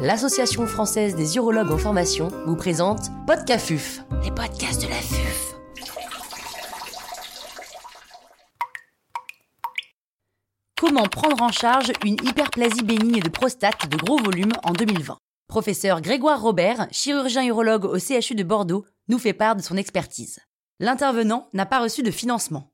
l'Association française des urologues en formation vous présente Podcafuf, les podcasts de la FUF. Comment prendre en charge une hyperplasie bénigne de prostate de gros volume en 2020 Professeur Grégoire Robert, chirurgien urologue au CHU de Bordeaux, nous fait part de son expertise. L'intervenant n'a pas reçu de financement.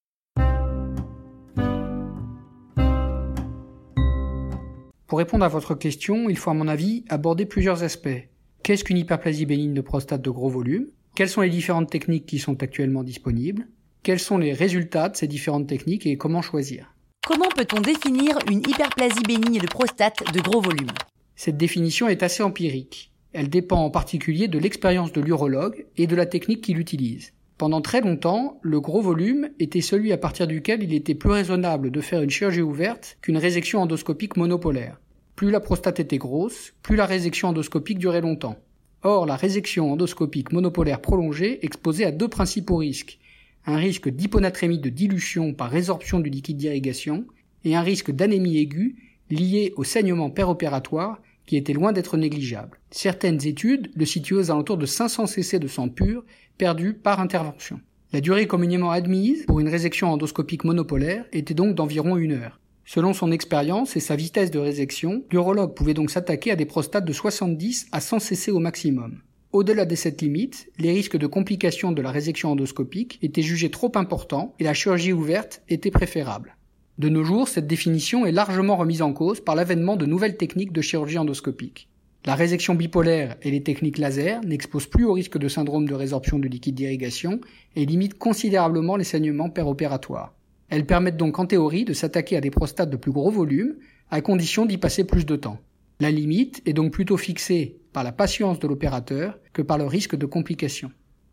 Pour répondre à votre question, il faut à mon avis aborder plusieurs aspects. Qu'est-ce qu'une hyperplasie bénigne de prostate de gros volume? Quelles sont les différentes techniques qui sont actuellement disponibles? Quels sont les résultats de ces différentes techniques et comment choisir? Comment peut-on définir une hyperplasie bénigne de prostate de gros volume? Cette définition est assez empirique. Elle dépend en particulier de l'expérience de l'urologue et de la technique qu'il utilise. Pendant très longtemps, le gros volume était celui à partir duquel il était plus raisonnable de faire une chirurgie ouverte qu'une résection endoscopique monopolaire. Plus la prostate était grosse, plus la résection endoscopique durait longtemps. Or, la résection endoscopique monopolaire prolongée exposait à deux principaux risques. Un risque d'hyponatrémie de dilution par résorption du liquide d'irrigation et un risque d'anémie aiguë lié au saignement péropératoire qui était loin d'être négligeable. Certaines études le situaient aux alentours de 500 cc de sang pur perdu par intervention. La durée communément admise pour une résection endoscopique monopolaire était donc d'environ une heure. Selon son expérience et sa vitesse de résection, l'urologue pouvait donc s'attaquer à des prostates de 70 à 100 cc au maximum. Au-delà de cette limite, les risques de complications de la résection endoscopique étaient jugés trop importants et la chirurgie ouverte était préférable. De nos jours, cette définition est largement remise en cause par l'avènement de nouvelles techniques de chirurgie endoscopique. La résection bipolaire et les techniques laser n'exposent plus au risque de syndrome de résorption du liquide d'irrigation et limitent considérablement les saignements péropératoires. Elles permettent donc en théorie de s'attaquer à des prostates de plus gros volume, à condition d'y passer plus de temps. La limite est donc plutôt fixée par la patience de l'opérateur que par le risque de complications.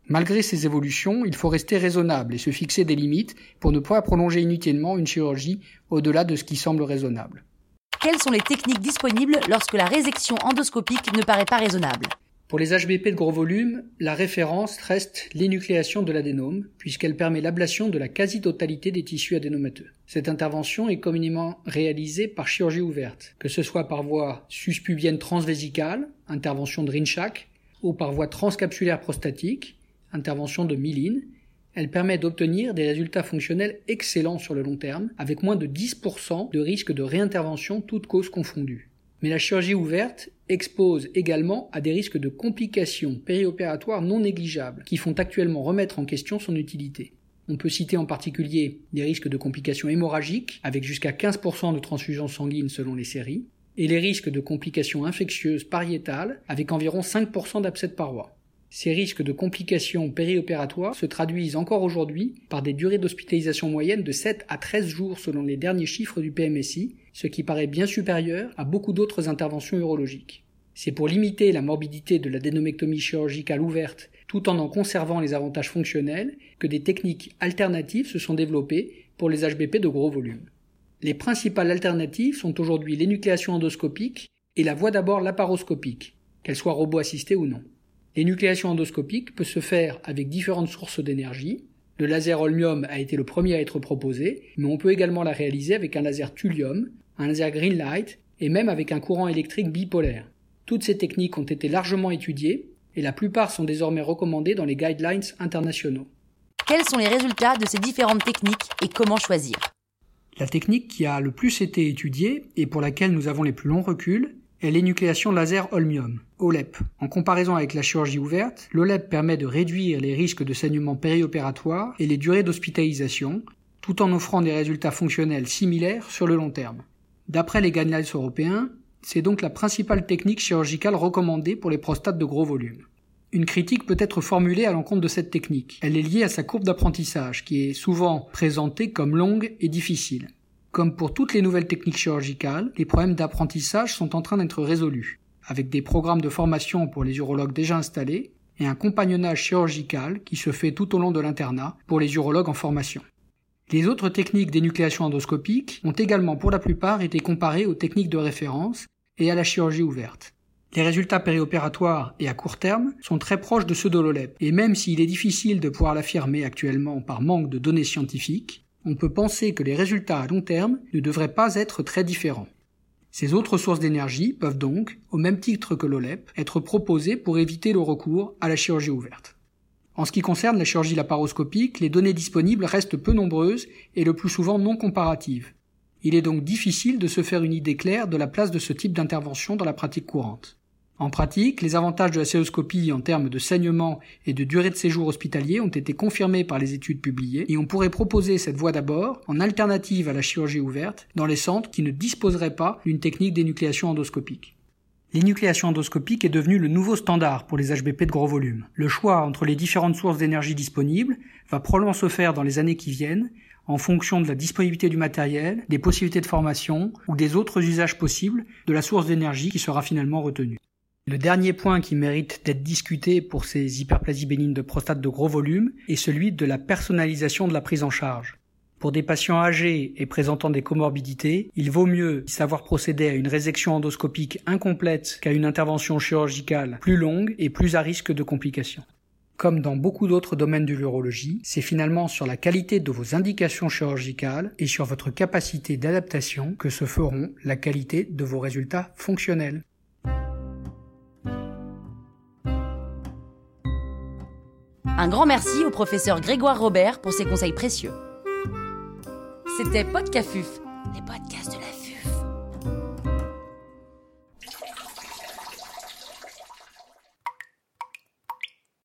Malgré ces évolutions, il faut rester raisonnable et se fixer des limites pour ne pas prolonger inutilement une chirurgie au-delà de ce qui semble raisonnable. Quelles sont les techniques disponibles lorsque la résection endoscopique ne paraît pas raisonnable? Pour les HBP de gros volume, la référence reste l'énucléation de l'adénome, puisqu'elle permet l'ablation de la quasi-totalité des tissus adénomateux. Cette intervention est communément réalisée par chirurgie ouverte, que ce soit par voie suspubienne transvésicale, intervention de Rinchak, ou par voie transcapsulaire prostatique, intervention de Milline, elle permet d'obtenir des résultats fonctionnels excellents sur le long terme, avec moins de 10% de risque de réintervention toutes causes confondues. Mais la chirurgie ouverte expose également à des risques de complications périopératoires non négligeables, qui font actuellement remettre en question son utilité. On peut citer en particulier des risques de complications hémorragiques, avec jusqu'à 15% de transfusion sanguine selon les séries, et les risques de complications infectieuses pariétales, avec environ 5% d'abcès de paroi. Ces risques de complications périopératoires se traduisent encore aujourd'hui par des durées d'hospitalisation moyennes de 7 à 13 jours selon les derniers chiffres du PMSI, ce qui paraît bien supérieur à beaucoup d'autres interventions urologiques. C'est pour limiter la morbidité de la dénomectomie chirurgicale ouverte tout en en conservant les avantages fonctionnels que des techniques alternatives se sont développées pour les HBP de gros volume. Les principales alternatives sont aujourd'hui l'énucléation endoscopique et la voie d'abord laparoscopique, qu'elle soit robot assistée ou non. L'énucléation endoscopique peut se faire avec différentes sources d'énergie. Le laser holmium a été le premier à être proposé, mais on peut également la réaliser avec un laser thulium, un laser green light et même avec un courant électrique bipolaire. Toutes ces techniques ont été largement étudiées et la plupart sont désormais recommandées dans les guidelines internationaux. Quels sont les résultats de ces différentes techniques et comment choisir? La technique qui a le plus été étudiée et pour laquelle nous avons les plus longs reculs est l'énucléation laser holmium, OLEP. En comparaison avec la chirurgie ouverte, l'OLEP permet de réduire les risques de saignement périopératoire et les durées d'hospitalisation, tout en offrant des résultats fonctionnels similaires sur le long terme. D'après les guidelines européens, c'est donc la principale technique chirurgicale recommandée pour les prostates de gros volume. Une critique peut être formulée à l'encontre de cette technique. Elle est liée à sa courbe d'apprentissage, qui est souvent présentée comme longue et difficile. Comme pour toutes les nouvelles techniques chirurgicales, les problèmes d'apprentissage sont en train d'être résolus, avec des programmes de formation pour les urologues déjà installés et un compagnonnage chirurgical qui se fait tout au long de l'internat pour les urologues en formation. Les autres techniques d'énucléation endoscopique ont également pour la plupart été comparées aux techniques de référence et à la chirurgie ouverte. Les résultats périopératoires et à court terme sont très proches de ceux de l'OLEP, et même s'il est difficile de pouvoir l'affirmer actuellement par manque de données scientifiques, on peut penser que les résultats à long terme ne devraient pas être très différents. Ces autres sources d'énergie peuvent donc, au même titre que l'OLEP, être proposées pour éviter le recours à la chirurgie ouverte. En ce qui concerne la chirurgie laparoscopique, les données disponibles restent peu nombreuses et le plus souvent non comparatives. Il est donc difficile de se faire une idée claire de la place de ce type d'intervention dans la pratique courante. En pratique, les avantages de la célioscopie en termes de saignement et de durée de séjour hospitalier ont été confirmés par les études publiées et on pourrait proposer cette voie d'abord en alternative à la chirurgie ouverte dans les centres qui ne disposeraient pas d'une technique d'énucléation endoscopique. L'énucléation endoscopique est devenue le nouveau standard pour les HBP de gros volume. Le choix entre les différentes sources d'énergie disponibles va probablement se faire dans les années qui viennent en fonction de la disponibilité du matériel, des possibilités de formation ou des autres usages possibles de la source d'énergie qui sera finalement retenue. Le dernier point qui mérite d'être discuté pour ces hyperplasies bénignes de prostate de gros volume est celui de la personnalisation de la prise en charge. Pour des patients âgés et présentant des comorbidités, il vaut mieux savoir procéder à une résection endoscopique incomplète qu'à une intervention chirurgicale plus longue et plus à risque de complications. Comme dans beaucoup d'autres domaines de l'urologie, c'est finalement sur la qualité de vos indications chirurgicales et sur votre capacité d'adaptation que se feront la qualité de vos résultats fonctionnels. Un grand merci au professeur Grégoire Robert pour ses conseils précieux. C'était Podcafuf, les podcasts de la